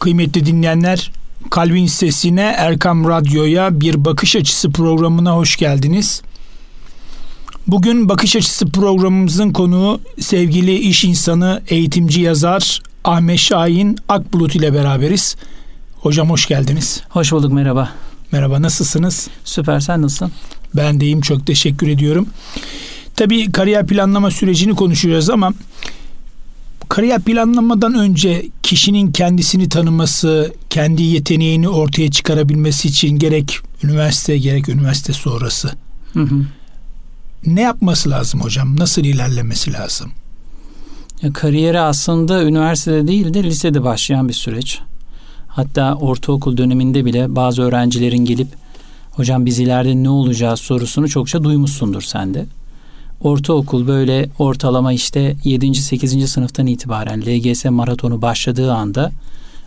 Kıymetli dinleyenler, Kalbin Sesine Erkam Radyo'ya bir bakış açısı programına hoş geldiniz. Bugün bakış açısı programımızın konuğu sevgili iş insanı, eğitimci yazar Ahmet Şahin Akbulut ile beraberiz. Hocam hoş geldiniz. Hoş bulduk merhaba. Merhaba nasılsınız? Süper sen nasılsın? Ben deyim çok teşekkür ediyorum. Tabii kariyer planlama sürecini konuşuyoruz ama kariyer planlamadan önce kişinin kendisini tanıması, kendi yeteneğini ortaya çıkarabilmesi için gerek üniversite gerek üniversite sonrası Hı hı. ne yapması lazım hocam? Nasıl ilerlemesi lazım? Ya, kariyeri aslında üniversitede değil de lisede başlayan bir süreç. Hatta ortaokul döneminde bile bazı öğrencilerin gelip hocam biz ileride ne olacağız sorusunu çokça duymuşsundur sen de. Ortaokul böyle ortalama işte 7. 8. sınıftan itibaren LGS maratonu başladığı anda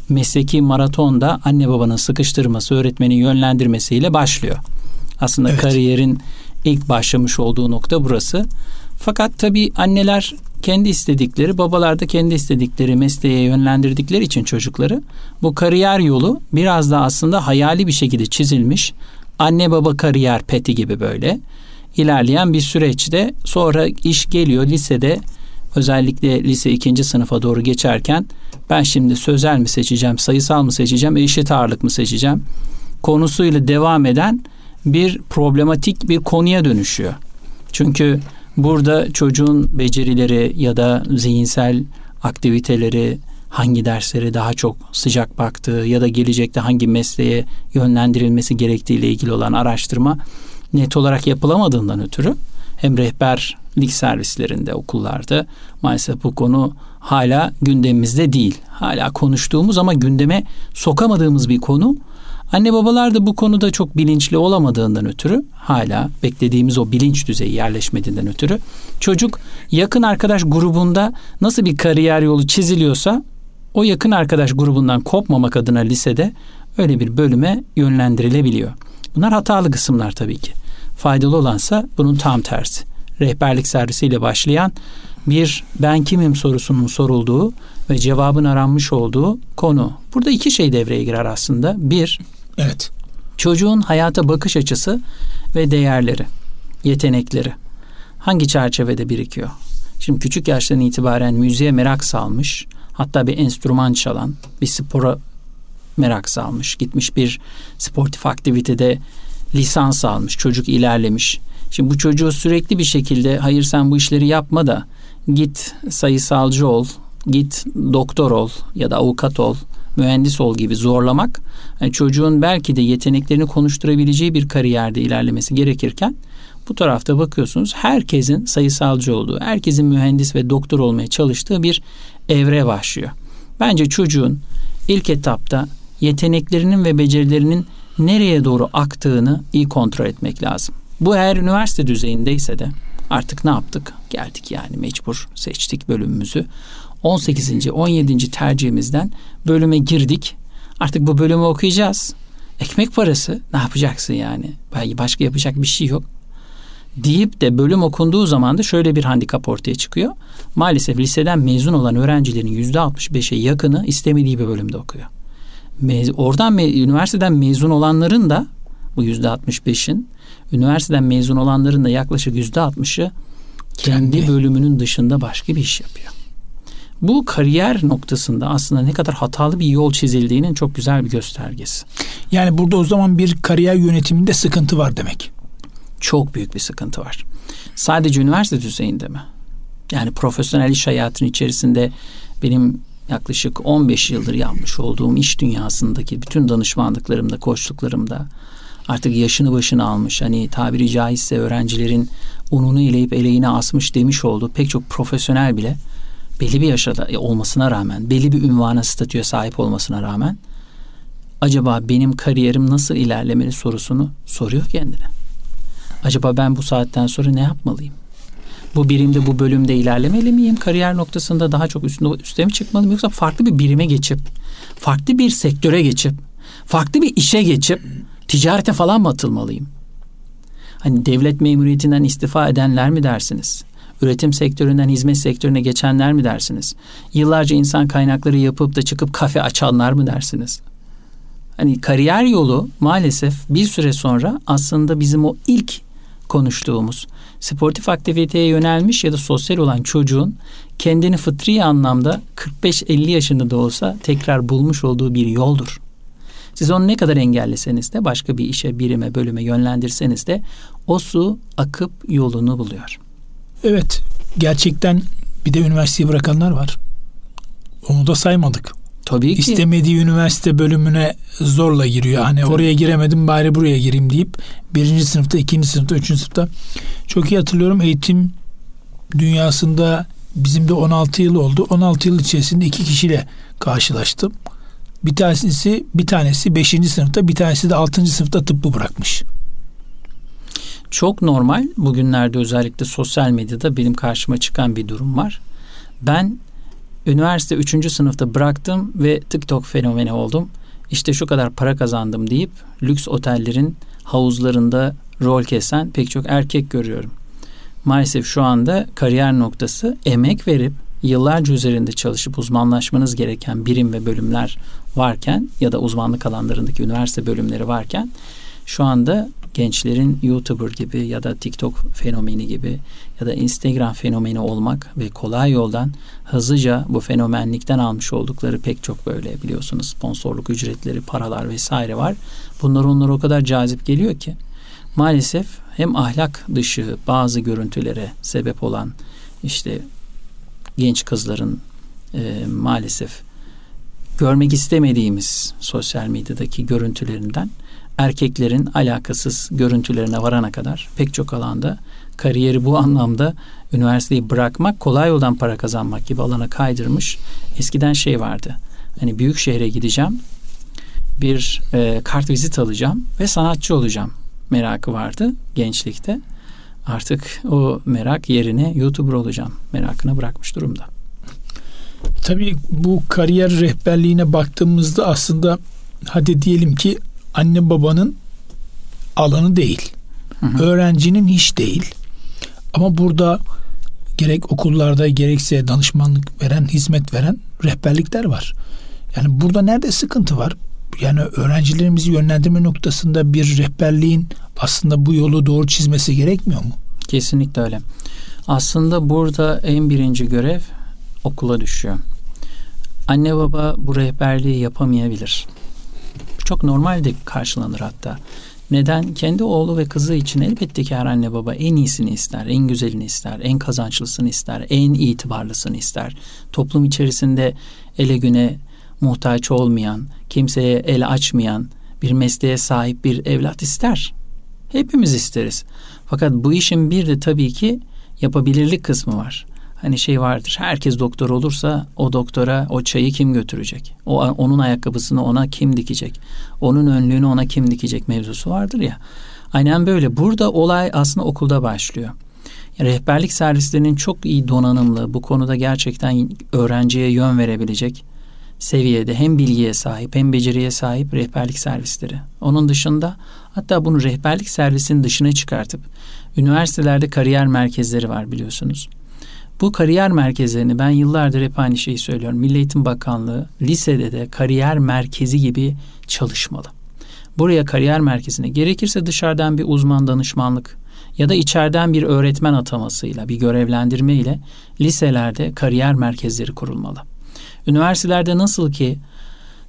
mesleki maratonda anne babanın sıkıştırması, öğretmenin yönlendirmesiyle başlıyor. Aslında Evet. kariyerin ilk başlamış olduğu nokta burası. Fakat tabii anneler kendi istedikleri, babalar da kendi istedikleri mesleğe yönlendirdikleri için çocukları bu kariyer yolu biraz da aslında hayali bir şekilde çizilmiş anne baba kariyer peti gibi böyle ilerleyen bir süreçte sonra iş geliyor lisede özellikle lise ikinci sınıfa doğru geçerken ben şimdi sözel mi seçeceğim, sayısal mı seçeceğim, eşit ağırlık mı seçeceğim konusuyla devam eden bir problematik bir konuya dönüşüyor. Çünkü burada çocuğun becerileri ya da zihinsel aktiviteleri hangi derslere daha çok sıcak baktığı ya da gelecekte hangi mesleğe yönlendirilmesi gerektiğiyle ilgili olan araştırma net olarak yapılamadığından ötürü hem rehberlik servislerinde okullarda maalesef bu konu hala gündemimizde değil. Hala konuştuğumuz ama gündeme sokamadığımız bir konu. Anne babalar da bu konuda çok bilinçli olamadığından ötürü hala beklediğimiz o bilinç düzeyi yerleşmediğinden ötürü çocuk yakın arkadaş grubunda nasıl bir kariyer yolu çiziliyorsa o yakın arkadaş grubundan kopmamak adına lisede öyle bir bölüme yönlendirilebiliyor. Bunlar hatalı kısımlar tabii ki. Faydalı olansa bunun tam tersi. Rehberlik servisiyle başlayan bir ben kimim sorusunun sorulduğu ve cevabın aranmış olduğu konu. Burada iki şey devreye girer aslında. Bir, Evet. çocuğun hayata bakış açısı ve değerleri, yetenekleri hangi çerçevede birikiyor? Şimdi küçük yaştan itibaren müziğe merak salmış, hatta bir enstrüman çalan, bir spora merak salmış, gitmiş bir sportif aktivitede lisans almış, çocuk ilerlemiş. Şimdi bu çocuğu sürekli bir şekilde hayır sen bu işleri yapma da git sayısalcı ol, git doktor ol ya da avukat ol, mühendis ol gibi zorlamak yani çocuğun belki de yeteneklerini konuşturabileceği bir kariyerde ilerlemesi gerekirken bu tarafta bakıyorsunuz herkesin sayısalcı olduğu, herkesin mühendis ve doktor olmaya çalıştığı bir evre başlıyor. Bence çocuğun ilk etapta yeteneklerinin ve becerilerinin nereye doğru aktığını iyi kontrol etmek lazım. Bu eğer üniversite düzeyindeyse de artık ne yaptık? Geldik yani mecbur seçtik bölümümüzü. 18. 17. tercihimizden bölüme girdik. Artık bu bölümü okuyacağız. Ekmek parası ne yapacaksın yani? Belki başka yapacak bir şey yok. Deyip de bölüm okunduğu zaman da şöyle bir handikap ortaya çıkıyor. Maalesef liseden mezun olan öğrencilerin %65'e yakını istemediği bir bölümde okuyor. Mez- oradan me- üniversiteden mezun olanların da bu %65'in üniversiteden mezun olanların da yaklaşık %60'ı kendi Kendi. bölümünün dışında başka bir iş yapıyor. Bu kariyer noktasında aslında ne kadar hatalı bir yol çizildiğinin çok güzel bir göstergesi. Yani burada o zaman bir kariyer yönetiminde sıkıntı var demek. Çok büyük bir sıkıntı var. Sadece üniversite düzeyinde mi? Yani profesyonel iş hayatının içerisinde benim yaklaşık 15 yıldır yapmış olduğum iş dünyasındaki bütün danışmanlıklarımda, koçluklarımda artık yaşını başını almış hani tabiri caizse öğrencilerin ununu eleyip eleğine asmış demiş olduğu pek çok profesyonel bile belli bir yaşta olmasına rağmen, belli bir ünvana, statüye sahip olmasına rağmen acaba benim kariyerim nasıl ilerlemeli sorusunu soruyor kendine. Acaba ben bu saatten sonra ne yapmalıyım? Bu birimde, bu bölümde ilerlemeli miyim? Kariyer noktasında daha çok üstüne, üste mi çıkmalıyım? Yoksa farklı bir birime geçip, farklı bir sektöre geçip, farklı bir işe geçip ticarete falan mı atılmalıyım? Hani devlet memuriyetinden istifa edenler mi dersiniz? Üretim sektöründen hizmet sektörüne geçenler mi dersiniz? Yıllarca insan kaynakları yapıp da çıkıp kafe açanlar mı dersiniz? Hani kariyer yolu maalesef bir süre sonra aslında bizim o ilk konuştuğumuz sportif aktiviteye yönelmiş ya da sosyal olan çocuğun kendini fıtri anlamda 45-50 yaşında da olsa tekrar bulmuş olduğu bir yoldur. Siz onu ne kadar engelleseniz de başka bir işe, birime, bölüme yönlendirseniz de o su akıp yolunu buluyor. Evet, gerçekten bir de üniversiteyi bırakanlar var. Onu da saymadık. Tabii ki. İstemediği üniversite bölümüne zorla giriyor. Hani Tabii. oraya giremedim bari buraya gireyim deyip birinci sınıfta, ikinci sınıfta, üçüncü sınıfta. Çok iyi hatırlıyorum eğitim dünyasında bizim de 16 yıl oldu. 16 yıl içerisinde iki kişiyle karşılaştım. Bir tanesi bir tanesi 5. sınıfta, bir tanesi de 6. sınıfta tıbbı bırakmış. Çok normal. Bugünlerde özellikle sosyal medyada benim karşıma çıkan bir durum var. Ben üniversite 3. sınıfta bıraktım ve TikTok fenomeni oldum. İşte şu kadar para kazandım deyip lüks otellerin havuzlarında rol kesen pek çok erkek görüyorum. Maalesef şu anda kariyer noktası emek verip yıllarca üzerinde çalışıp uzmanlaşmanız gereken birim ve bölümler varken ya da uzmanlık alanlarındaki üniversite bölümleri varken şu anda gençlerin YouTuber gibi ya da TikTok fenomeni gibi ya da Instagram fenomeni olmak ve kolay yoldan hızlıca bu fenomenlikten almış oldukları pek çok böyle biliyorsunuz sponsorluk ücretleri, paralar vesaire var. Bunlar onlara o kadar cazip geliyor ki maalesef hem ahlak dışı bazı görüntülere sebep olan işte genç kızların e, maalesef görmek istemediğimiz sosyal medyadaki görüntülerinden erkeklerin alakasız görüntülerine varana kadar pek çok alanda kariyeri bu anlamda üniversiteyi bırakmak kolay yoldan para kazanmak gibi alana kaydırmış. Eskiden şey vardı. Hani büyük şehre gideceğim. Bir e, kart vizit alacağım ve sanatçı olacağım merakı vardı gençlikte. Artık o merak yerine YouTuber olacağım merakına bırakmış durumda. Tabii bu kariyer rehberliğine baktığımızda aslında hadi diyelim ki anne babanın alanı değil. Hı hı. Öğrencinin hiç değil. Ama burada gerek okullarda gerekse danışmanlık veren, hizmet veren rehberlikler var. Yani burada nerede sıkıntı var? Yani öğrencilerimizi yönlendirme noktasında bir rehberliğin aslında bu yolu doğru çizmesi gerekmiyor mu? Kesinlikle öyle. Aslında burada en birinci görev okula düşüyor. Anne baba bu rehberliği yapamayabilir. Çok normal de karşılanır hatta. Neden? Kendi oğlu ve kızı için elbette ki her anne baba en iyisini ister, en güzelini ister, en kazançlısını ister, en itibarlısını ister. Toplum içerisinde ele güne muhtaç olmayan, kimseye el açmayan bir mesleğe sahip bir evlat ister. Hepimiz isteriz. Fakat bu işin bir de tabii ki yapabilirlik kısmı var. Hani şey vardır. Herkes doktor olursa o doktora o çayı kim götürecek? O onun ayakkabısını ona kim dikecek? Onun önlüğünü ona kim dikecek mevzusu vardır ya. Aynen böyle. Burada olay aslında okulda başlıyor. Rehberlik servislerinin çok iyi donanımlı, bu konuda gerçekten öğrenciye yön verebilecek seviyede hem bilgiye sahip hem beceriye sahip rehberlik servisleri. Onun dışında hatta bunu rehberlik servisinin dışına çıkartıp üniversitelerde kariyer merkezleri var biliyorsunuz. Bu kariyer merkezlerini ben yıllardır hep aynı şeyi söylüyorum. Milli Eğitim Bakanlığı lisede de kariyer merkezi gibi çalışmalı. Buraya kariyer merkezine gerekirse dışarıdan bir uzman danışmanlık ya da içeriden bir öğretmen atamasıyla, bir görevlendirme ile liselerde kariyer merkezleri kurulmalı. Üniversitelerde nasıl ki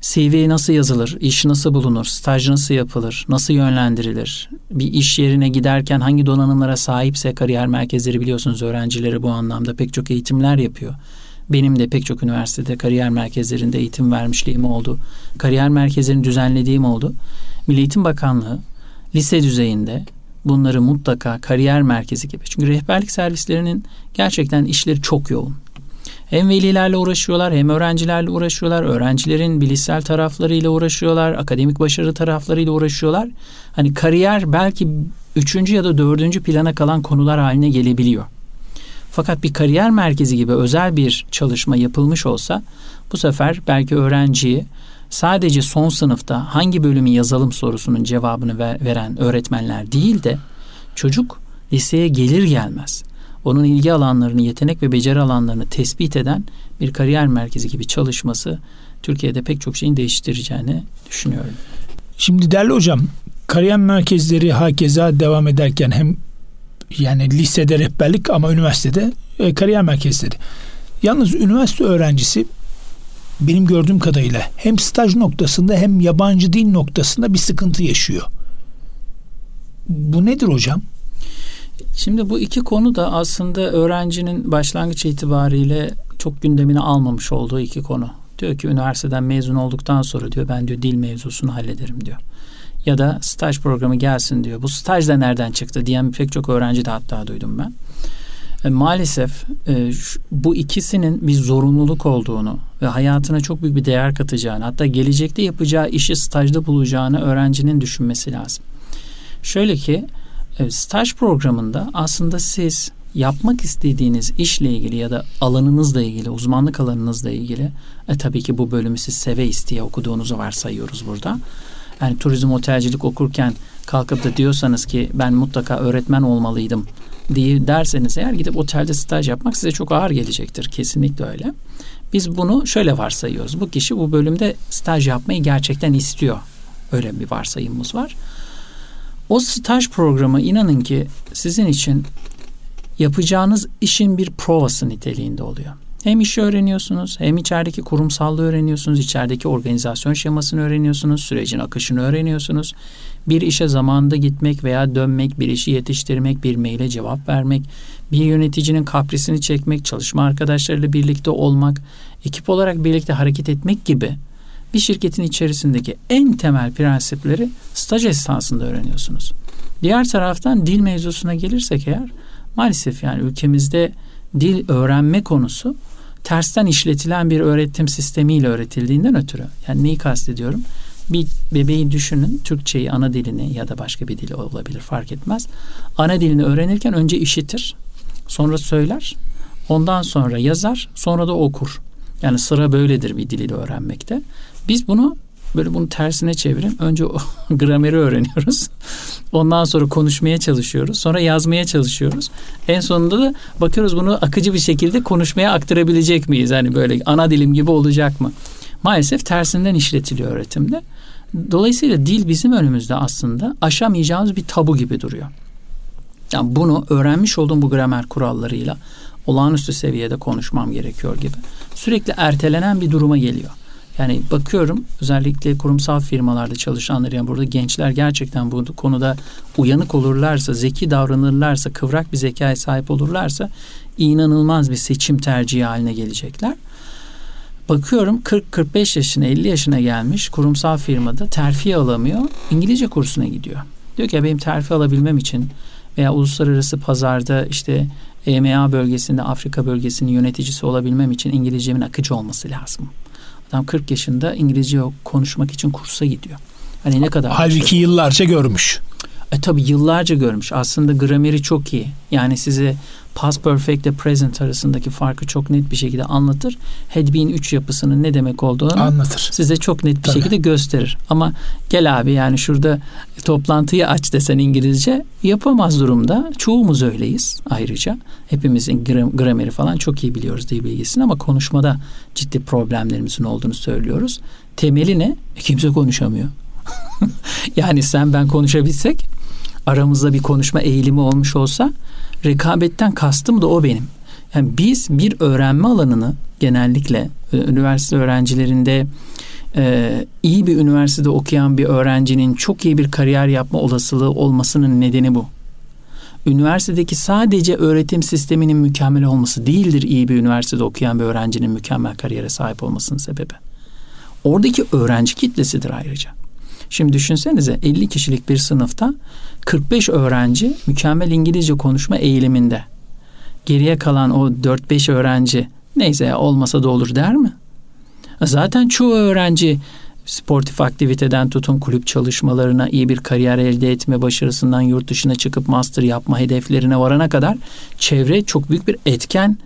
CV nasıl yazılır, iş nasıl bulunur, staj nasıl yapılır, nasıl yönlendirilir, bir iş yerine giderken hangi donanımlara sahipse kariyer merkezleri biliyorsunuz öğrencileri bu anlamda pek çok eğitimler yapıyor. Benim de pek çok üniversitede kariyer merkezlerinde eğitim vermişliğim oldu. Kariyer merkezlerini düzenlediğim oldu. Milli Eğitim Bakanlığı lise düzeyinde bunları mutlaka kariyer merkezi gibi. Çünkü rehberlik servislerinin gerçekten işleri çok yoğun. Hem velilerle uğraşıyorlar hem öğrencilerle uğraşıyorlar. Öğrencilerin bilişsel taraflarıyla uğraşıyorlar. Akademik başarı taraflarıyla uğraşıyorlar. Hani kariyer belki üçüncü ya da dördüncü plana kalan konular haline gelebiliyor. Fakat bir kariyer merkezi gibi özel bir çalışma yapılmış olsa bu sefer belki öğrenciyi sadece son sınıfta hangi bölümü yazalım sorusunun cevabını ver, veren öğretmenler değil de çocuk liseye gelir gelmez onun ilgi alanlarını, yetenek ve beceri alanlarını tespit eden bir kariyer merkezi gibi çalışması Türkiye'de pek çok şeyin değiştireceğini düşünüyorum. Şimdi değerli hocam, kariyer merkezleri hakeza devam ederken hem yani lisede rehberlik ama üniversitede e, kariyer merkezleri. Yalnız üniversite öğrencisi benim gördüğüm kadarıyla hem staj noktasında hem yabancı dil noktasında bir sıkıntı yaşıyor. Bu nedir hocam? Şimdi bu iki konu da aslında öğrencinin başlangıç itibariyle çok gündemine almamış olduğu iki konu. Diyor ki üniversiteden mezun olduktan sonra diyor ben diyor dil mevzusunu hallederim diyor. Ya da staj programı gelsin diyor. Bu staj da nereden çıktı diyen pek çok öğrenci de hatta duydum ben. E, maalesef e, şu, bu ikisinin bir zorunluluk olduğunu ve hayatına çok büyük bir değer katacağını hatta gelecekte yapacağı işi stajda bulacağını öğrencinin düşünmesi lazım. Şöyle ki e, staj programında aslında siz yapmak istediğiniz işle ilgili ya da alanınızla ilgili, uzmanlık alanınızla ilgili e, tabii ki bu bölümü siz seve isteye okuduğunuzu varsayıyoruz burada. Yani turizm otelcilik okurken kalkıp da diyorsanız ki ben mutlaka öğretmen olmalıydım diye derseniz eğer gidip otelde staj yapmak size çok ağır gelecektir. Kesinlikle öyle. Biz bunu şöyle varsayıyoruz. Bu kişi bu bölümde staj yapmayı gerçekten istiyor. Öyle bir varsayımımız var. O staj programı inanın ki sizin için yapacağınız işin bir provası niteliğinde oluyor. Hem işi öğreniyorsunuz, hem içerideki kurumsallığı öğreniyorsunuz, içerideki organizasyon şemasını öğreniyorsunuz, sürecin akışını öğreniyorsunuz. Bir işe zamanında gitmek veya dönmek, bir işi yetiştirmek, bir maile cevap vermek, bir yöneticinin kaprisini çekmek, çalışma arkadaşlarıyla birlikte olmak, ekip olarak birlikte hareket etmek gibi bir şirketin içerisindeki en temel prensipleri staj esnasında öğreniyorsunuz. Diğer taraftan dil mevzusuna gelirsek eğer maalesef yani ülkemizde dil öğrenme konusu tersten işletilen bir öğretim sistemiyle öğretildiğinden ötürü. Yani neyi kastediyorum? Bir bebeği düşünün, Türkçeyi, ana dilini ya da başka bir dili olabilir fark etmez. Ana dilini öğrenirken önce işitir, sonra söyler, ondan sonra yazar, sonra da okur. Yani sıra böyledir bir dili öğrenmekte. Biz bunu böyle bunu tersine çevirin. Önce o grameri öğreniyoruz. Ondan sonra konuşmaya çalışıyoruz. Sonra yazmaya çalışıyoruz. En sonunda da bakıyoruz bunu akıcı bir şekilde konuşmaya aktarabilecek miyiz? Hani böyle ana dilim gibi olacak mı? Maalesef tersinden işletiliyor öğretimde. Dolayısıyla dil bizim önümüzde aslında aşamayacağımız bir tabu gibi duruyor. Yani bunu öğrenmiş olduğum bu gramer kurallarıyla olağanüstü seviyede konuşmam gerekiyor gibi. Sürekli ertelenen bir duruma geliyor. Yani bakıyorum özellikle kurumsal firmalarda çalışanlar yani burada gençler gerçekten bu konuda uyanık olurlarsa, zeki davranırlarsa, kıvrak bir zekaya sahip olurlarsa inanılmaz bir seçim tercihi haline gelecekler. Bakıyorum 40-45 yaşına 50 yaşına gelmiş kurumsal firmada terfi alamıyor. İngilizce kursuna gidiyor. Diyor ki benim terfi alabilmem için veya uluslararası pazarda işte EMEA bölgesinde Afrika bölgesinin yöneticisi olabilmem için İngilizcemin akıcı olması lazım. Adam 40 yaşında İngilizce konuşmak için kursa gidiyor. Hani ne kadar Halbuki şey. yıllarca görmüş. E tabi yıllarca görmüş. Aslında grameri çok iyi. Yani size past perfect ile present arasındaki farkı çok net bir şekilde anlatır. Had been 3 yapısının ne demek olduğunu anlatır. Size çok net bir Tabii. şekilde gösterir. Ama gel abi yani şurada toplantıyı aç desen İngilizce yapamaz durumda. Çoğumuz öyleyiz ayrıca. Hepimizin gram, grameri falan çok iyi biliyoruz dil bilgisini ama konuşmada ciddi problemlerimizin olduğunu söylüyoruz. Temeli ne? E, kimse konuşamıyor. yani sen ben konuşabilsek aramızda bir konuşma eğilimi olmuş olsa rekabetten kastım da o benim. Yani biz bir öğrenme alanını genellikle e, üniversite öğrencilerinde e, iyi bir üniversitede okuyan bir öğrencinin çok iyi bir kariyer yapma olasılığı olmasının nedeni bu. Üniversitedeki sadece öğretim sisteminin mükemmel olması değildir iyi bir üniversitede okuyan bir öğrencinin mükemmel kariyere sahip olmasının sebebi. Oradaki öğrenci kitlesidir ayrıca. Şimdi düşünsenize 50 kişilik bir sınıfta 45 öğrenci mükemmel İngilizce konuşma eğiliminde. Geriye kalan o 4-5 öğrenci neyse olmasa da olur der mi? Zaten çoğu öğrenci sportif aktiviteden tutun kulüp çalışmalarına iyi bir kariyer elde etme başarısından yurt dışına çıkıp master yapma hedeflerine varana kadar çevre çok büyük bir etken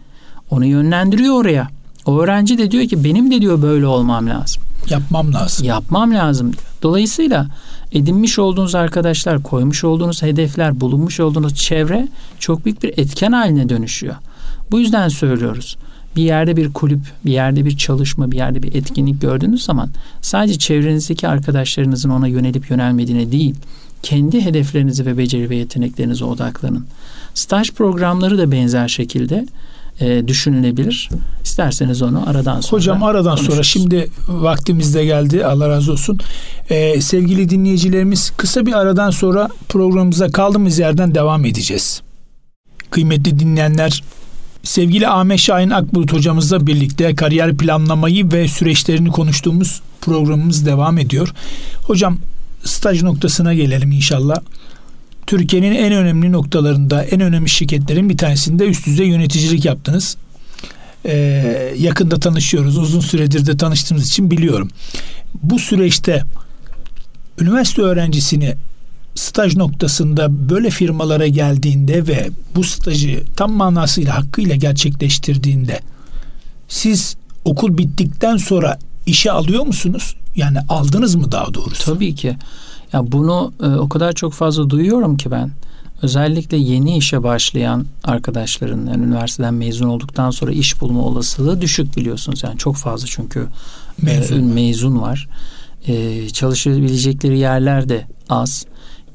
onu yönlendiriyor oraya. O öğrenci de diyor ki benim de diyor böyle olmam lazım. Yapmam lazım. Yapmam lazım. Dolayısıyla edinmiş olduğunuz arkadaşlar, koymuş olduğunuz hedefler, bulunmuş olduğunuz çevre çok büyük bir etken haline dönüşüyor. Bu yüzden söylüyoruz. Bir yerde bir kulüp, bir yerde bir çalışma, bir yerde bir etkinlik gördüğünüz zaman sadece çevrenizdeki arkadaşlarınızın ona yönelip yönelmediğine değil, kendi hedeflerinizi ve beceri ve yeteneklerinize odaklanın. Staj programları da benzer şekilde e, düşünülebilir. İsterseniz onu aradan sonra Hocam aradan konuşuruz. sonra şimdi vaktimiz de geldi Allah razı olsun. Ee, sevgili dinleyicilerimiz kısa bir aradan sonra programımıza kaldığımız yerden devam edeceğiz. Kıymetli dinleyenler sevgili Ahmet Şahin Akbulut hocamızla birlikte kariyer planlamayı ve süreçlerini konuştuğumuz programımız devam ediyor. Hocam staj noktasına gelelim inşallah. Türkiye'nin en önemli noktalarında, en önemli şirketlerin bir tanesinde üst düzey yöneticilik yaptınız. Ee, yakında tanışıyoruz. Uzun süredir de tanıştığımız için biliyorum. Bu süreçte üniversite öğrencisini staj noktasında böyle firmalara geldiğinde ve bu stajı tam manasıyla hakkıyla gerçekleştirdiğinde siz okul bittikten sonra işe alıyor musunuz? Yani aldınız mı daha doğrusu? Tabii ki. Ya bunu e, o kadar çok fazla duyuyorum ki ben. Özellikle yeni işe başlayan arkadaşların yani üniversiteden mezun olduktan sonra iş bulma olasılığı düşük biliyorsunuz. Yani çok fazla çünkü Mezun e, mezun var. E, çalışabilecekleri yerler de az.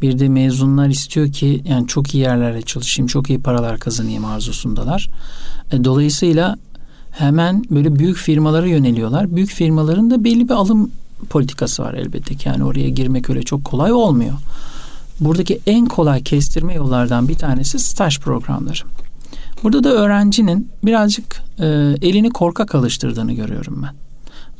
Bir de mezunlar istiyor ki yani çok iyi yerlerde çalışayım, çok iyi paralar kazanayım arzusundalar. E, dolayısıyla hemen böyle büyük firmalara yöneliyorlar. Büyük firmaların da belli bir alım politikası var elbette ki. Yani oraya girmek öyle çok kolay olmuyor. Buradaki en kolay kestirme yollardan bir tanesi staj programları. Burada da öğrencinin birazcık e, elini korkak alıştırdığını görüyorum ben.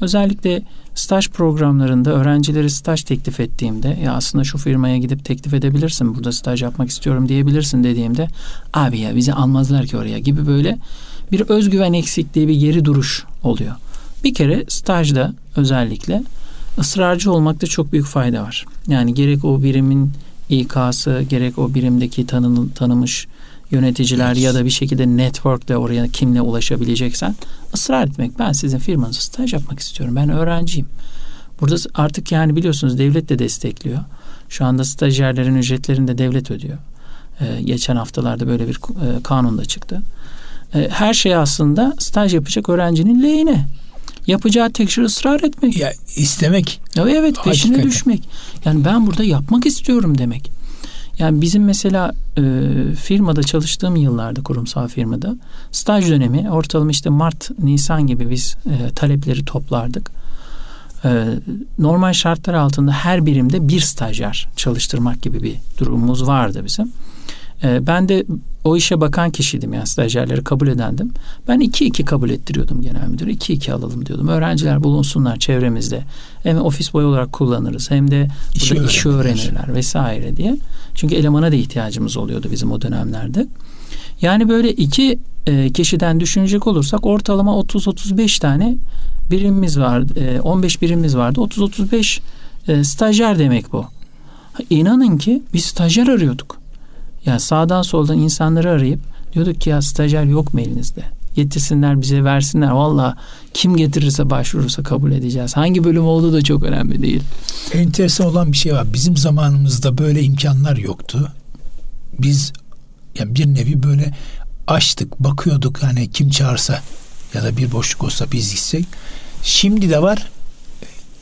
Özellikle staj programlarında öğrencileri staj teklif ettiğimde ya aslında şu firmaya gidip teklif edebilirsin burada staj yapmak istiyorum diyebilirsin dediğimde abi ya bizi almazlar ki oraya gibi böyle bir özgüven eksikliği bir geri duruş oluyor. Bir kere stajda özellikle ısrarcı olmakta çok büyük fayda var. Yani gerek o birimin İK'sı gerek o birimdeki tanın, tanımış yöneticiler Evet. ya da bir şekilde network'le oraya kimle ulaşabileceksen ısrar etmek. Ben sizin firmanızda staj yapmak istiyorum. Ben öğrenciyim. Burada artık yani biliyorsunuz devlet de destekliyor. Şu anda stajyerlerin ücretlerini de devlet ödüyor. Ee, geçen haftalarda böyle bir e, kanun da çıktı. Ee, her şey aslında staj yapacak öğrencinin lehine. Yapacağı tek şey ısrar etmek. Ya istemek Ya evet peşine Hakikaten. düşmek. Yani ben burada yapmak istiyorum demek. Yani bizim mesela e, firmada çalıştığım yıllarda kurumsal firmada staj dönemi ortalama işte Mart, Nisan gibi biz e, talepleri toplardık. E, normal şartlar altında her birimde bir stajyer çalıştırmak gibi bir durumumuz vardı bizim. E, ben de o işe bakan kişiydim yani stajyerleri kabul edendim. Ben iki iki kabul ettiriyordum genel müdür. iki iki alalım diyordum. Öğrenciler bulunsunlar çevremizde. Hem ofis boyu olarak kullanırız hem de İşi burada işi öğrenirler. öğrenirler vesaire diye. Çünkü elemana da ihtiyacımız oluyordu bizim o dönemlerde. Yani böyle iki e, kişiden düşünecek olursak ortalama 30-35 tane birimimiz vardı. E, 15 birimimiz vardı. 30-35 e, stajyer demek bu. İnanın ki biz stajyer arıyorduk. Yani sağdan soldan insanları arayıp diyorduk ki ya stajyer yok mu elinizde? Getirsinler bize versinler. Valla kim getirirse başvurursa kabul edeceğiz. Hangi bölüm olduğu da çok önemli değil. enteresan olan bir şey var. Bizim zamanımızda böyle imkanlar yoktu. Biz yani bir nevi böyle açtık, bakıyorduk hani kim çağırsa ya da bir boşluk olsa biz gitsek. Şimdi de var.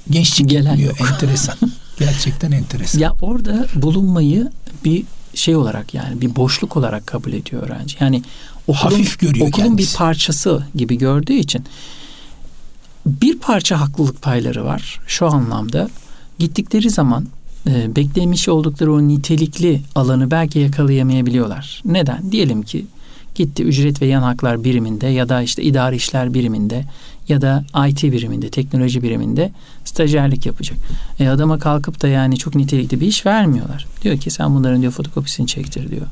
Gençlik Gelen yok. Enteresan. Gerçekten enteresan. Ya orada bulunmayı bir şey olarak yani bir boşluk olarak kabul ediyor öğrenci. Yani okulun, Hafif görüyor okulun kendisi. bir parçası gibi gördüğü için bir parça haklılık payları var şu anlamda. Gittikleri zaman e, beklemiş oldukları o nitelikli alanı belki yakalayamayabiliyorlar. Neden? Diyelim ki gitti ücret ve yan haklar biriminde ya da işte idari işler biriminde ya da IT biriminde, teknoloji biriminde stajyerlik yapacak. E adama kalkıp da yani çok nitelikli bir iş vermiyorlar. Diyor ki sen bunların diyor fotokopisini çektir diyor.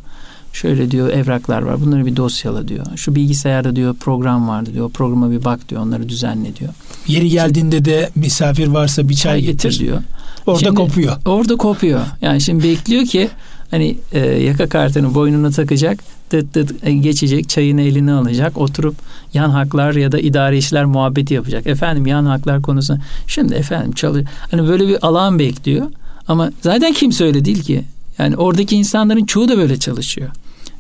Şöyle diyor evraklar var bunları bir dosyala diyor. Şu bilgisayarda diyor program vardı diyor. O programa bir bak diyor onları düzenle diyor. Yeri geldiğinde de misafir varsa bir çay Çay getir. getir diyor. Orada Şimdi- kopuyor. Orada kopuyor. Yani şimdi bekliyor ki Hani e, yaka kartını boynuna takacak, tıt tıt e, geçecek, çayını eline alacak, oturup yan haklar ya da idari işler muhabbeti yapacak. Efendim yan haklar konusu. Şimdi efendim çalış. Hani böyle bir alan bekliyor. Ama zaten kimse öyle değil ki. Yani oradaki insanların çoğu da böyle çalışıyor.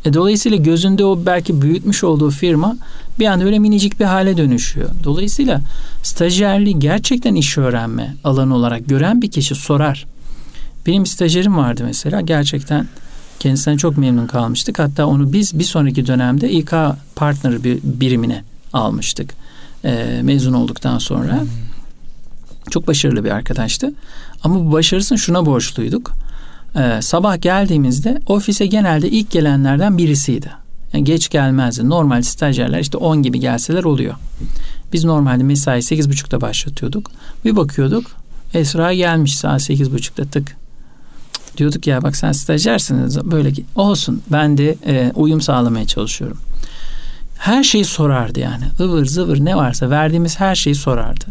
E, dolayısıyla gözünde o belki büyütmüş olduğu firma bir anda öyle minicik bir hale dönüşüyor. Dolayısıyla stajyerliği gerçekten iş öğrenme alanı olarak gören bir kişi sorar. Benim stajyerim vardı mesela gerçekten kendisinden çok memnun kalmıştık. Hatta onu biz bir sonraki dönemde İK Partner bir birimine almıştık. E, mezun olduktan sonra. Çok başarılı bir arkadaştı. Ama bu başarısını şuna borçluyduk. Ee, sabah geldiğimizde ofise genelde ilk gelenlerden birisiydi. Yani geç gelmezdi. Normal stajyerler işte 10 gibi gelseler oluyor. Biz normalde mesai 8.30'da başlatıyorduk. Bir bakıyorduk Esra gelmiş saat 8.30'da tık. Diyorduk ya bak sen stajyersiniz böyle ki olsun ben de e, uyum sağlamaya çalışıyorum. Her şeyi sorardı yani ıvır zıvır ne varsa verdiğimiz her şeyi sorardı.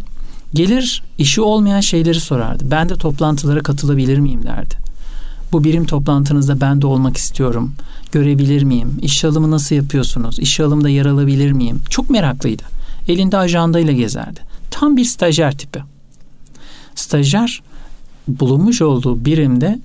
Gelir işi olmayan şeyleri sorardı. Ben de toplantılara katılabilir miyim derdi. Bu birim toplantınızda ben de olmak istiyorum. Görebilir miyim? İş alımı nasıl yapıyorsunuz? İş alımda yer alabilir miyim? Çok meraklıydı. Elinde ajandayla gezerdi. Tam bir stajyer tipi. Stajyer bulunmuş olduğu birimde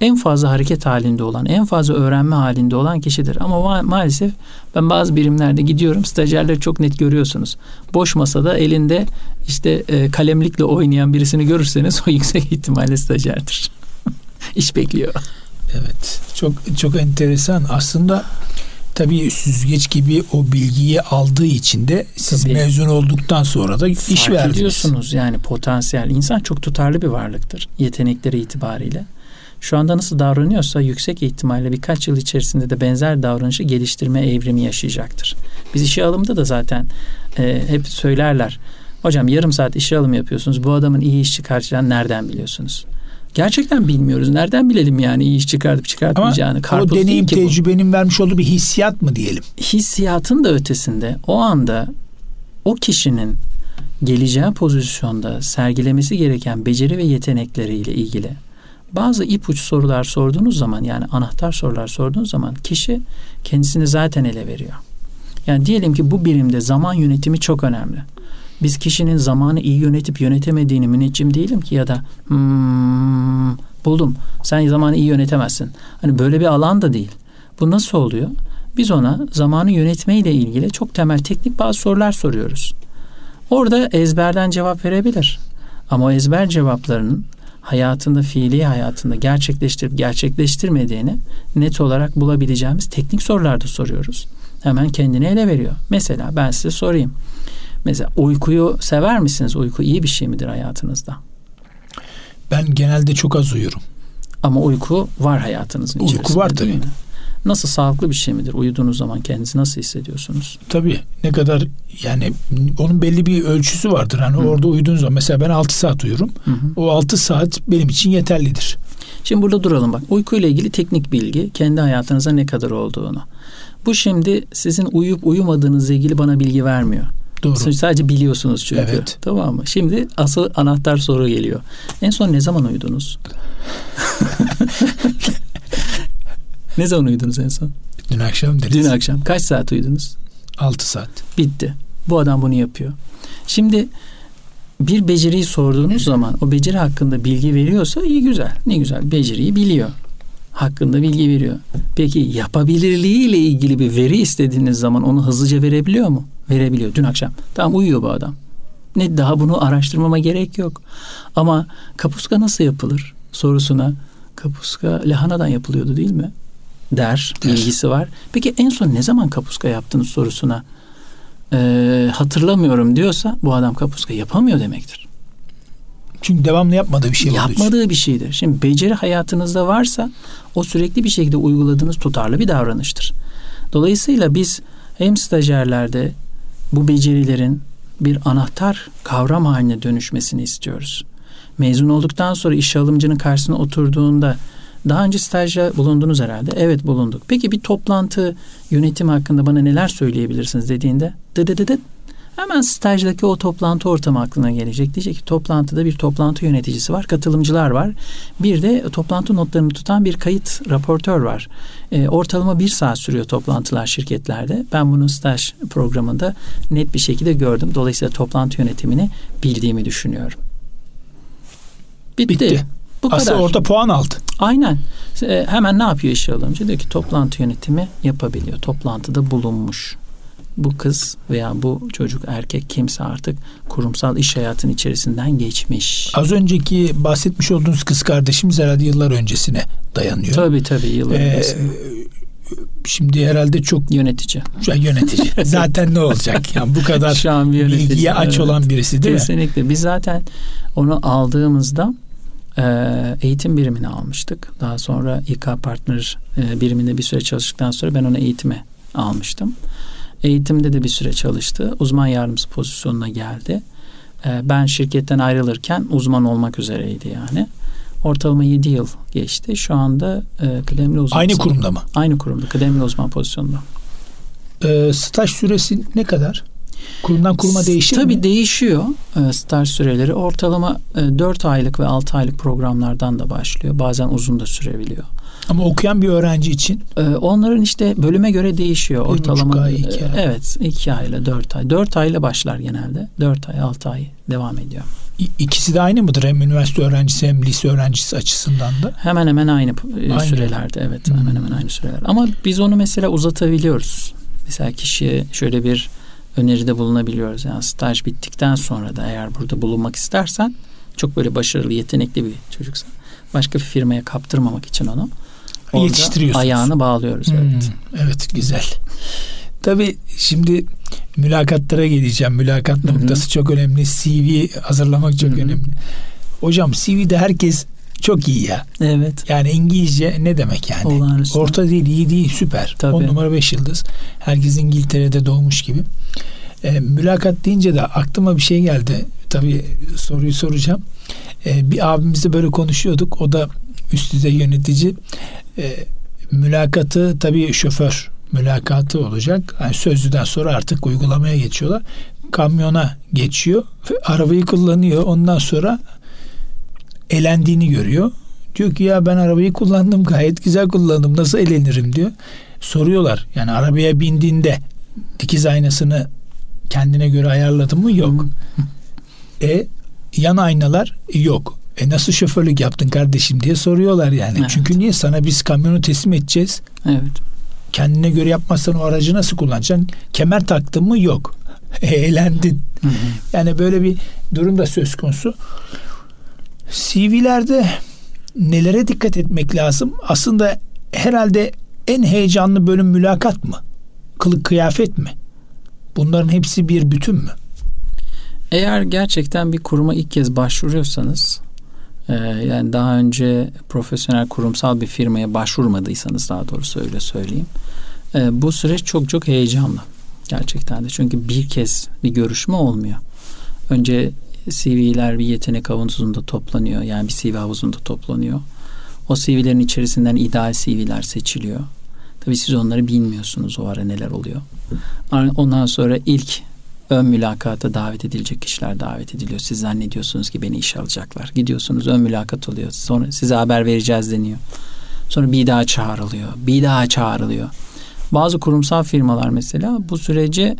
en fazla hareket halinde olan, en fazla öğrenme halinde olan kişidir. Ama ma- maalesef ben bazı birimlerde gidiyorum, stajyerleri çok net görüyorsunuz. Boş masada elinde işte e, kalemlikle oynayan birisini görürseniz o yüksek ihtimalle stajyerdir. İş bekliyor. Evet. Çok çok enteresan. Aslında tabii süzgeç gibi o bilgiyi aldığı için de siz tabii. mezun olduktan sonra da iş Fark verdiniz. ediyorsunuz yani potansiyel. insan çok tutarlı bir varlıktır yetenekleri itibariyle. Şu anda nasıl davranıyorsa yüksek ihtimalle birkaç yıl içerisinde de benzer davranışı geliştirme evrimi yaşayacaktır. Biz işe alımda da zaten e, hep söylerler. Hocam yarım saat işe alım yapıyorsunuz. Bu adamın iyi iş çıkartacağını nereden biliyorsunuz? Gerçekten bilmiyoruz. Nereden bilelim yani iyi iş çıkartıp çıkartmayacağını? Ama Karpuz o deneyim tecrübenin bu. vermiş olduğu bir hissiyat mı diyelim? Hissiyatın da ötesinde o anda o kişinin geleceği pozisyonda sergilemesi gereken beceri ve yetenekleriyle ilgili bazı ipuç sorular sorduğunuz zaman yani anahtar sorular sorduğunuz zaman kişi kendisini zaten ele veriyor. Yani diyelim ki bu birimde zaman yönetimi çok önemli. Biz kişinin zamanı iyi yönetip yönetemediğini müneccim değilim ki ya da hmm, buldum sen zamanı iyi yönetemezsin. Hani böyle bir alan da değil. Bu nasıl oluyor? Biz ona zamanı yönetmeyle ilgili çok temel teknik bazı sorular soruyoruz. Orada ezberden cevap verebilir. Ama o ezber cevaplarının hayatında, fiili hayatında gerçekleştirip gerçekleştirmediğini net olarak bulabileceğimiz teknik sorularda soruyoruz. Hemen kendini ele veriyor. Mesela ben size sorayım. Mesela uykuyu sever misiniz? Uyku iyi bir şey midir hayatınızda? Ben genelde çok az uyurum. Ama uyku var hayatınızın içerisinde. Uyku var tabii. Nasıl sağlıklı bir şey midir? Uyuduğunuz zaman kendinizi nasıl hissediyorsunuz? Tabii ne kadar yani onun belli bir ölçüsü vardır. Hani Hı. orada uyuduğunuz zaman mesela ben 6 saat uyurum. Hı hı. O 6 saat benim için yeterlidir. Şimdi burada duralım bak. Uyku ile ilgili teknik bilgi kendi hayatınıza ne kadar olduğunu. Bu şimdi sizin uyuyup uyumadığınızla ilgili bana bilgi vermiyor. Doğru. Sadece biliyorsunuz çünkü. Evet. Tamam mı? Şimdi asıl anahtar soru geliyor. En son ne zaman uyudunuz? ne zaman uyudunuz en son? Dün akşam deriz. Dün akşam. Kaç saat uyudunuz? 6 saat. Bitti. Bu adam bunu yapıyor. Şimdi bir beceriyi sorduğunuz zaman o beceri hakkında bilgi veriyorsa iyi güzel. Ne güzel. Beceriyi biliyor. Hakkında bilgi veriyor. Peki yapabilirliği ile ilgili bir veri istediğiniz zaman onu hızlıca verebiliyor mu? verebiliyor dün akşam. Tamam uyuyor bu adam. Ne daha bunu araştırmama gerek yok. Ama kapuska nasıl yapılır sorusuna kapuska lahanadan yapılıyordu değil mi? Der, der. bilgisi var. Peki en son ne zaman kapuska yaptınız sorusuna e, hatırlamıyorum diyorsa bu adam kapuska yapamıyor demektir. Çünkü devamlı yapmadığı bir şey Yapmadığı bir şeydir. Şimdi beceri hayatınızda varsa o sürekli bir şekilde uyguladığınız tutarlı bir davranıştır. Dolayısıyla biz hem stajyerlerde bu becerilerin bir anahtar kavram haline dönüşmesini istiyoruz. Mezun olduktan sonra iş alımcının karşısına oturduğunda daha önce stajda bulundunuz herhalde. Evet bulunduk. Peki bir toplantı yönetim hakkında bana neler söyleyebilirsiniz dediğinde dı dı dı dı Hemen stajdaki o toplantı ortamı aklına gelecek. Diyecek ki toplantıda bir toplantı yöneticisi var, katılımcılar var. Bir de toplantı notlarını tutan bir kayıt raportör var. E, ortalama bir saat sürüyor toplantılar şirketlerde. Ben bunu staj programında net bir şekilde gördüm. Dolayısıyla toplantı yönetimini bildiğimi düşünüyorum. Bitti. Bitti. Bu Aslında kadar. orada puan aldı. Aynen. E, hemen ne yapıyor işe alımcı? Diyor ki toplantı yönetimi yapabiliyor. Toplantıda bulunmuş bu kız veya bu çocuk erkek kimse artık kurumsal iş hayatının içerisinden geçmiş. Az önceki bahsetmiş olduğunuz kız kardeşimiz herhalde yıllar öncesine dayanıyor. Tabii tabii yıllar ee, öncesine. Şimdi herhalde çok yönetici. Yönetici. zaten ne olacak? Yani bu kadar Şu an bir yönetici, bilgiye aç evet. olan birisi değil Kesinlikle. mi? Kesinlikle. Biz zaten onu aldığımızda eğitim birimini almıştık. Daha sonra İK Partner e, biriminde bir süre çalıştıktan sonra ben onu eğitime almıştım. Eğitimde de bir süre çalıştı. Uzman yardımcısı pozisyonuna geldi. Ee, ben şirketten ayrılırken uzman olmak üzereydi yani. Ortalama 7 yıl geçti. Şu anda e, kıdemli uzman. Aynı kurumda mı? Aynı kurumda. Kıdemli uzman pozisyonunda. E, staj süresi ne kadar? Kurumdan kuruma değişir Tabii mi? Değişiyor e, staj süreleri. Ortalama e, 4 aylık ve 6 aylık programlardan da başlıyor. Bazen uzun da sürebiliyor. Ama okuyan bir öğrenci için? Ee, onların işte bölüme göre değişiyor. Bir Ortalama ay, iki ay. Evet, iki ay ile dört ay. Dört ay ile başlar genelde. Dört ay, altı ay devam ediyor. İkisi de aynı mıdır? Hem üniversite öğrencisi hem lise öğrencisi açısından da? Hemen hemen aynı, e, aynı. sürelerde. Evet, hmm. hemen hemen aynı süreler. Ama biz onu mesela uzatabiliyoruz. Mesela kişiye şöyle bir öneride bulunabiliyoruz. Yani staj bittikten sonra da eğer burada bulunmak istersen çok böyle başarılı, yetenekli bir çocuksan başka bir firmaya kaptırmamak için onu Orada yetiştiriyorsunuz. Ayağını bağlıyoruz. Hmm, evet. Evet güzel. Tabii şimdi mülakatlara geleceğim. Mülakat Hı-hı. noktası çok önemli. CV hazırlamak çok Hı-hı. önemli. Hocam CV'de herkes çok iyi ya. Evet. Yani İngilizce ne demek yani? Olağanüstü. Orta değil, iyi değil, süper. Tabii. 10 numara 5 yıldız. Herkes İngiltere'de doğmuş gibi. E, mülakat deyince de aklıma bir şey geldi. Tabii soruyu soracağım. E, bir abimizle böyle konuşuyorduk. O da üst düzey yönetici e, mülakatı tabii şoför mülakatı olacak. Yani sözlüden sonra artık uygulamaya geçiyorlar. Kamyona geçiyor. Arabayı kullanıyor. Ondan sonra elendiğini görüyor. Diyor ki ya ben arabayı kullandım gayet güzel kullandım nasıl elenirim diyor. Soruyorlar yani arabaya bindiğinde dikiz aynasını kendine göre ayarladın mı? Yok. e yan aynalar yok. E nasıl şoförlük yaptın kardeşim diye soruyorlar yani. Evet. Çünkü niye sana biz kamyonu teslim edeceğiz? Evet. Kendine göre yapmazsan o aracı nasıl kullanacaksın? Kemer taktın mı? Yok. Eğlendin. Hı hı. Yani böyle bir durum da söz konusu. CV'lerde nelere dikkat etmek lazım? Aslında herhalde en heyecanlı bölüm mülakat mı? Kılık kıyafet mi? Bunların hepsi bir bütün mü? Eğer gerçekten bir kuruma ilk kez başvuruyorsanız ee, yani daha önce profesyonel kurumsal bir firmaya başvurmadıysanız daha doğrusu öyle söyleyeyim. Ee, bu süreç çok çok heyecanlı gerçekten de. Çünkü bir kez bir görüşme olmuyor. Önce CV'ler bir yetenek havuzunda toplanıyor. Yani bir CV havuzunda toplanıyor. O CV'lerin içerisinden ideal CV'ler seçiliyor. Tabii siz onları bilmiyorsunuz o ara neler oluyor. Ondan sonra ilk ön mülakata davet edilecek kişiler davet ediliyor. Siz zannediyorsunuz ki beni işe alacaklar. Gidiyorsunuz ön mülakat oluyor. Sonra size haber vereceğiz deniyor. Sonra bir daha çağrılıyor. Bir daha çağrılıyor. Bazı kurumsal firmalar mesela bu sürece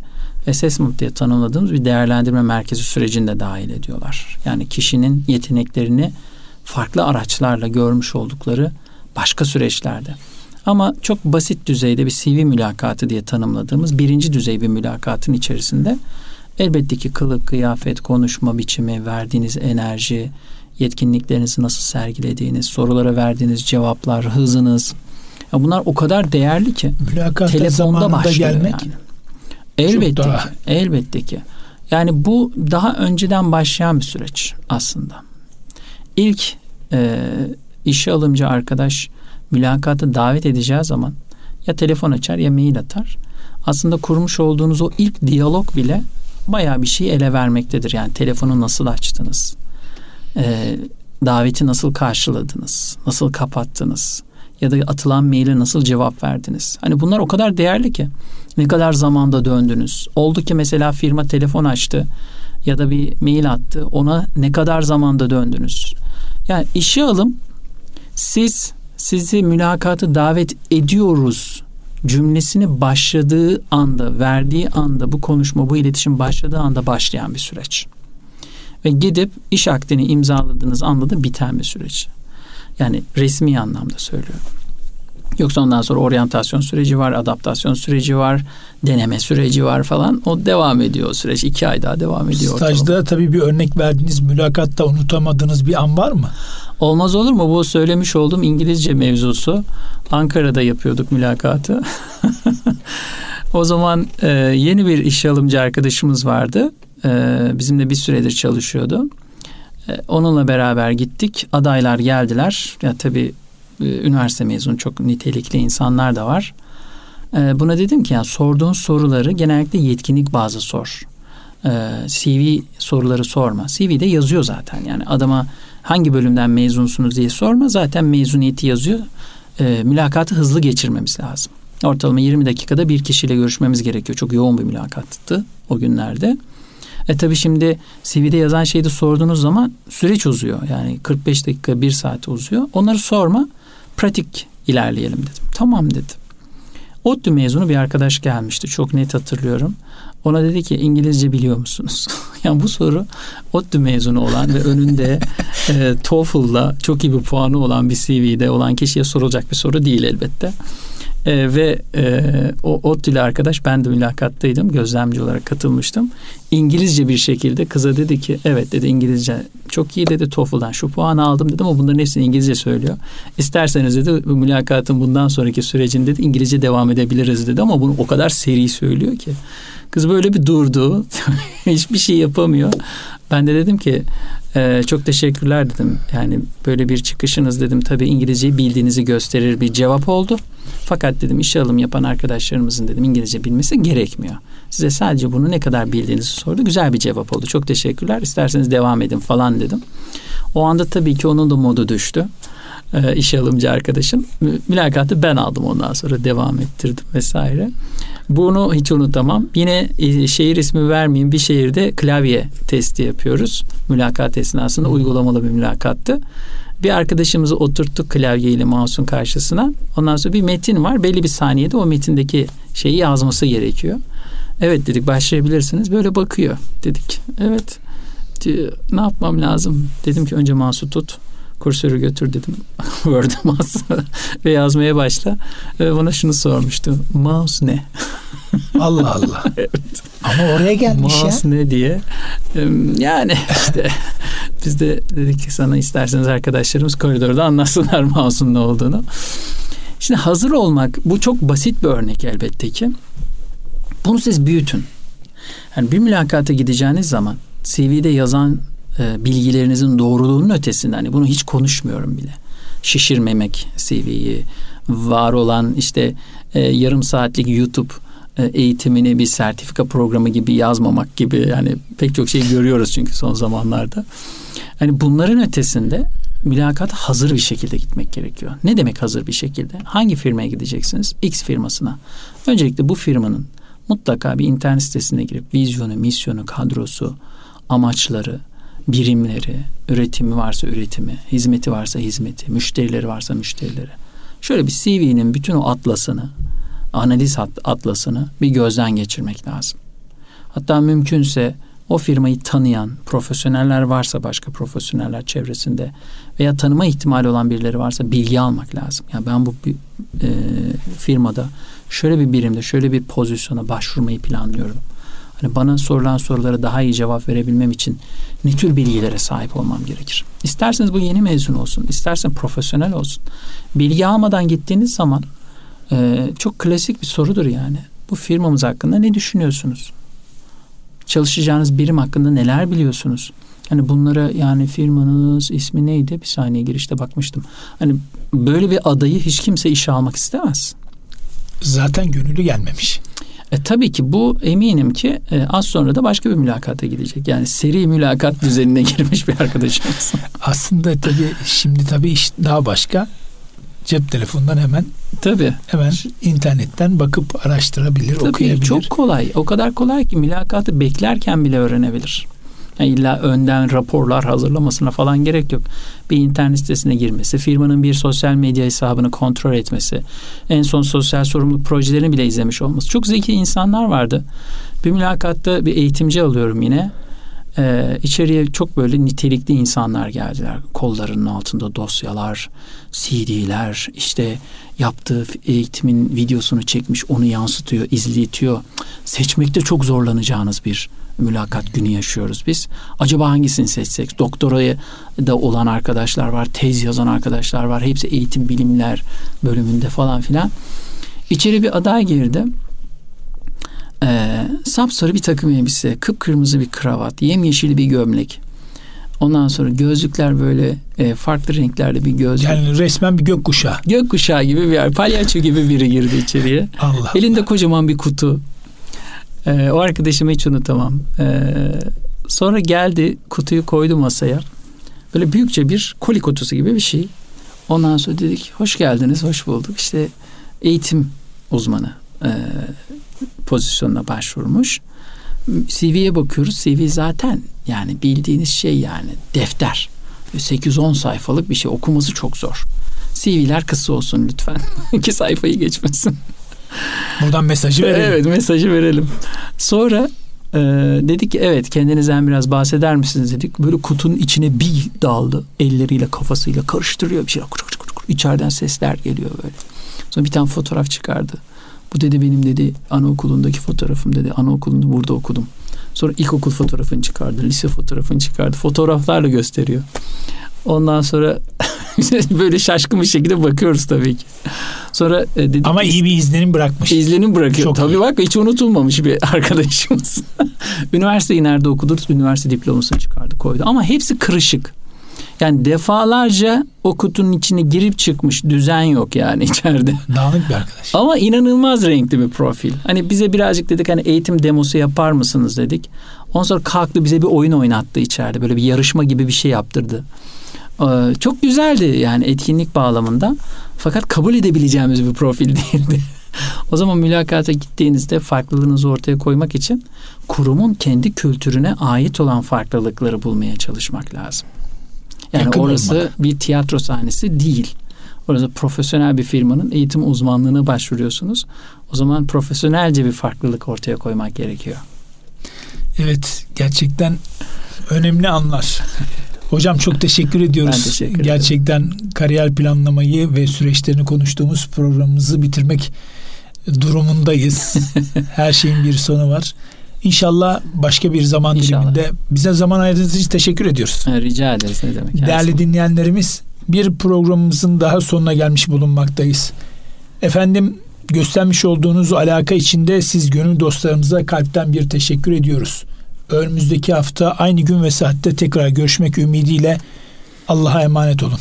assessment diye tanımladığımız bir değerlendirme merkezi sürecinde dahil ediyorlar. Yani kişinin yeteneklerini farklı araçlarla görmüş oldukları başka süreçlerde. Ama çok basit düzeyde bir CV mülakatı diye tanımladığımız birinci düzey bir mülakatın içerisinde elbette ki kılık, kıyafet, konuşma biçimi, verdiğiniz enerji, yetkinliklerinizi nasıl sergilediğiniz, sorulara verdiğiniz cevaplar, hızınız. Ya bunlar o kadar değerli ki Mülakatta telefonda başlıyor gelmek yani. Elbette daha... ki, elbette ki. Yani bu daha önceden başlayan bir süreç aslında. İlk e, işe alımcı arkadaş mülakata davet edeceği zaman ya telefon açar ya mail atar. Aslında kurmuş olduğunuz o ilk diyalog bile bayağı bir şey ele vermektedir. Yani telefonu nasıl açtınız? Ee, daveti nasıl karşıladınız? Nasıl kapattınız? Ya da atılan maile nasıl cevap verdiniz? Hani bunlar o kadar değerli ki. Ne kadar zamanda döndünüz? Oldu ki mesela firma telefon açtı ya da bir mail attı. Ona ne kadar zamanda döndünüz? Yani işe alım siz sizi mülakatı davet ediyoruz cümlesini başladığı anda, verdiği anda, bu konuşma, bu iletişim başladığı anda başlayan bir süreç. Ve gidip iş akdini imzaladığınız anda da biten bir süreç. Yani resmi anlamda söylüyorum. Yoksa ondan sonra oryantasyon süreci var, adaptasyon süreci var, deneme süreci var falan. O devam ediyor o süreç. iki ay daha devam ediyor. Stajda ortalama. tabii bir örnek verdiğiniz mülakatta unutamadığınız bir an var mı? Olmaz olur mu? Bu söylemiş olduğum İngilizce mevzusu. Ankara'da yapıyorduk mülakatı. o zaman e, yeni bir iş alımcı arkadaşımız vardı. E, bizimle bir süredir çalışıyordu. E, onunla beraber gittik. Adaylar geldiler. Ya tabii e, üniversite mezunu çok nitelikli insanlar da var. E, buna dedim ki yani sorduğun soruları genellikle yetkinlik bazı sor. CV soruları sorma. CV'de yazıyor zaten yani adama hangi bölümden mezunsunuz diye sorma zaten mezuniyeti yazıyor. Mülakatı hızlı geçirmemiz lazım. Ortalama 20 dakikada bir kişiyle görüşmemiz gerekiyor. Çok yoğun bir mülakattı o günlerde. E tabi şimdi CV'de yazan şeyi de sorduğunuz zaman süreç uzuyor. Yani 45 dakika, bir saat uzuyor. Onları sorma pratik ilerleyelim dedim. Tamam dedim. ODTÜ mezunu bir arkadaş gelmişti. Çok net hatırlıyorum. Ona dedi ki İngilizce biliyor musunuz? yani bu soru ODTÜ mezunu olan ve önünde e, TOEFL'la çok iyi bir puanı olan bir CV'de olan kişiye sorulacak bir soru değil elbette. E, ve e, o ODTÜ'lü arkadaş ben de mülakattaydım. Gözlemci olarak katılmıştım. İngilizce bir şekilde kıza dedi ki evet dedi İngilizce çok iyi dedi TOEFL'dan şu puanı aldım dedim ama bunların hepsini İngilizce söylüyor. İsterseniz dedi mülakatın bundan sonraki sürecinde dedi İngilizce devam edebiliriz dedi ama bunu o kadar seri söylüyor ki. Kız böyle bir durdu. Hiçbir şey yapamıyor. Ben de dedim ki e, çok teşekkürler dedim. Yani böyle bir çıkışınız dedim tabii İngilizceyi bildiğinizi gösterir bir cevap oldu. Fakat dedim işe alım yapan arkadaşlarımızın dedim İngilizce bilmesi gerekmiyor. Size sadece bunu ne kadar bildiğinizi sordu. Güzel bir cevap oldu. Çok teşekkürler. İsterseniz devam edin falan dedim. O anda tabii ki onun da modu düştü. Ee, işe alımcı arkadaşım. Mülakatı ben aldım ondan sonra devam ettirdim vesaire. Bunu hiç unutamam. Yine e, şehir ismi vermeyeyim bir şehirde klavye testi yapıyoruz. Mülakat esnasında uygulamalı bir mülakattı. Bir arkadaşımızı oturttuk klavye ile mouse'un karşısına. Ondan sonra bir metin var. Belli bir saniyede o metindeki şeyi yazması gerekiyor. Evet dedik başlayabilirsiniz. Böyle bakıyor dedik. Evet ne yapmam lazım? Dedim ki önce mouse'u tut kursörü götür dedim. Word'e bas ve yazmaya başla. Ve bana şunu sormuştu. Mouse ne? Allah Allah. evet. Ama oraya gelmiş Mouse ya. ne diye. Yani işte biz de dedik ki sana isterseniz arkadaşlarımız koridorda anlatsınlar mouse'un ne olduğunu. Şimdi hazır olmak bu çok basit bir örnek elbette ki. Bunu siz büyütün. Yani bir mülakata gideceğiniz zaman CV'de yazan e, bilgilerinizin doğruluğunun ötesinde hani bunu hiç konuşmuyorum bile. Şişirmemek CV'yi, var olan işte e, yarım saatlik YouTube e, eğitimini bir sertifika programı gibi yazmamak gibi yani pek çok şey görüyoruz çünkü son zamanlarda. Hani bunların ötesinde mülakata hazır bir şekilde gitmek gerekiyor. Ne demek hazır bir şekilde? Hangi firmaya gideceksiniz? X firmasına. Öncelikle bu firmanın mutlaka bir internet sitesine girip vizyonu, misyonu, kadrosu, amaçları, birimleri, üretimi varsa üretimi, hizmeti varsa hizmeti, müşterileri varsa müşterileri. Şöyle bir CV'nin bütün o atlasını, analiz atlasını bir gözden geçirmek lazım. Hatta mümkünse o firmayı tanıyan profesyoneller varsa başka profesyoneller çevresinde veya tanıma ihtimali olan birileri varsa bilgi almak lazım. Ya yani ben bu e, firmada şöyle bir birimde şöyle bir pozisyona başvurmayı planlıyorum. Hani bana sorulan sorulara daha iyi cevap verebilmem için ne tür bilgilere sahip olmam gerekir? İsterseniz bu yeni mezun olsun, istersen profesyonel olsun. Bilgi almadan gittiğiniz zaman e, çok klasik bir sorudur yani. Bu firmamız hakkında ne düşünüyorsunuz? Çalışacağınız birim hakkında neler biliyorsunuz? Hani bunlara yani firmanız ismi neydi? Bir saniye girişte bakmıştım. Hani böyle bir adayı hiç kimse işe almak istemez. Zaten gönüllü gelmemiş. E, tabii ki bu eminim ki e, az sonra da başka bir mülakata gidecek. Yani seri mülakat düzenine girmiş bir arkadaşımız. Aslında tabii şimdi tabii iş daha başka. cep telefonundan hemen Tabii. hemen internetten bakıp araştırabilir, Tabii okuyabilir. çok kolay. O kadar kolay ki mülakatı beklerken bile öğrenebilir. Yani illa önden raporlar hazırlamasına falan gerek yok. Bir internet sitesine girmesi, firmanın bir sosyal medya hesabını kontrol etmesi, en son sosyal sorumluluk projelerini bile izlemiş olması. Çok zeki insanlar vardı. Bir mülakatta bir eğitimci alıyorum yine. Ee, içeriye çok böyle nitelikli insanlar geldiler. Kollarının altında dosyalar, CD'ler, işte yaptığı eğitimin videosunu çekmiş, onu yansıtıyor, izletiyor. Seçmekte çok zorlanacağınız bir mülakat günü yaşıyoruz biz. Acaba hangisini seçsek? Doktoraya da olan arkadaşlar var, tez yazan arkadaşlar var. Hepsi eğitim bilimler bölümünde falan filan. İçeri bir aday girdi. Ee, sapsarı bir takım elbise, kıpkırmızı bir kravat, yemyeşil bir gömlek. Ondan sonra gözlükler böyle e, farklı renklerde bir gözlük. Yani resmen bir gökkuşağı. Gökkuşağı gibi bir yer. Palyaço gibi biri girdi içeriye. Allah Elinde kocaman bir kutu. Ee, o arkadaşımı hiç unutamam. Ee, sonra geldi kutuyu koydu masaya. Böyle büyükçe bir koli kutusu gibi bir şey. Ondan sonra dedik hoş geldiniz, hoş bulduk. İşte eğitim uzmanı e, pozisyonuna başvurmuş. CV'ye bakıyoruz. CV zaten yani bildiğiniz şey yani defter. 8-10 sayfalık bir şey okuması çok zor. CV'ler kısa olsun lütfen. İki sayfayı geçmesin. Buradan mesajı verelim. Evet mesajı verelim. Sonra e, dedik ki evet kendinizden biraz bahseder misiniz dedik. Böyle kutunun içine bir daldı. Elleriyle kafasıyla karıştırıyor bir şey. İçeriden sesler geliyor böyle. Sonra bir tane fotoğraf çıkardı. Bu dedi benim dedi anaokulundaki fotoğrafım dedi. Anaokulunda burada okudum. Sonra ilkokul fotoğrafını çıkardı. Lise fotoğrafını çıkardı. Fotoğraflarla gösteriyor. Ondan sonra böyle şaşkın bir şekilde bakıyoruz tabii ki. Sonra e, dedik Ama iyi bir izlenim bırakmış. İzlenim bırakıyor. Çok Tabii iyi. bak hiç unutulmamış bir arkadaşımız. Üniversiteyi nerede okudu? Üniversite diplomasını çıkardı koydu. Ama hepsi kırışık. Yani defalarca o kutunun içine girip çıkmış. Düzen yok yani içeride. Dağınık bir arkadaş. Ama inanılmaz renkli bir profil. Hani bize birazcık dedik hani eğitim demosu yapar mısınız dedik. Ondan sonra kalktı bize bir oyun oynattı içeride. Böyle bir yarışma gibi bir şey yaptırdı. Ee, çok güzeldi yani etkinlik bağlamında. Fakat kabul edebileceğimiz bir profil değildi. o zaman mülakata gittiğinizde farklılığınızı ortaya koymak için kurumun kendi kültürüne ait olan farklılıkları bulmaya çalışmak lazım. Yani Yakın orası olmak. bir tiyatro sahnesi değil. Orası profesyonel bir firmanın eğitim uzmanlığına başvuruyorsunuz. O zaman profesyonelce bir farklılık ortaya koymak gerekiyor. Evet gerçekten önemli anlar. Hocam çok teşekkür ediyoruz. Ben teşekkür ederim. gerçekten kariyer planlamayı ve süreçlerini konuştuğumuz programımızı bitirmek durumundayız. Her şeyin bir sonu var. İnşallah başka bir zaman İnşallah. diliminde bize zaman ayırdığınız için teşekkür ediyoruz. Rica ederiz ne demek. Değerli zaman. dinleyenlerimiz bir programımızın daha sonuna gelmiş bulunmaktayız. Efendim göstermiş olduğunuz alaka içinde siz gönül dostlarımıza kalpten bir teşekkür ediyoruz. Önümüzdeki hafta aynı gün ve saatte tekrar görüşmek ümidiyle Allah'a emanet olun.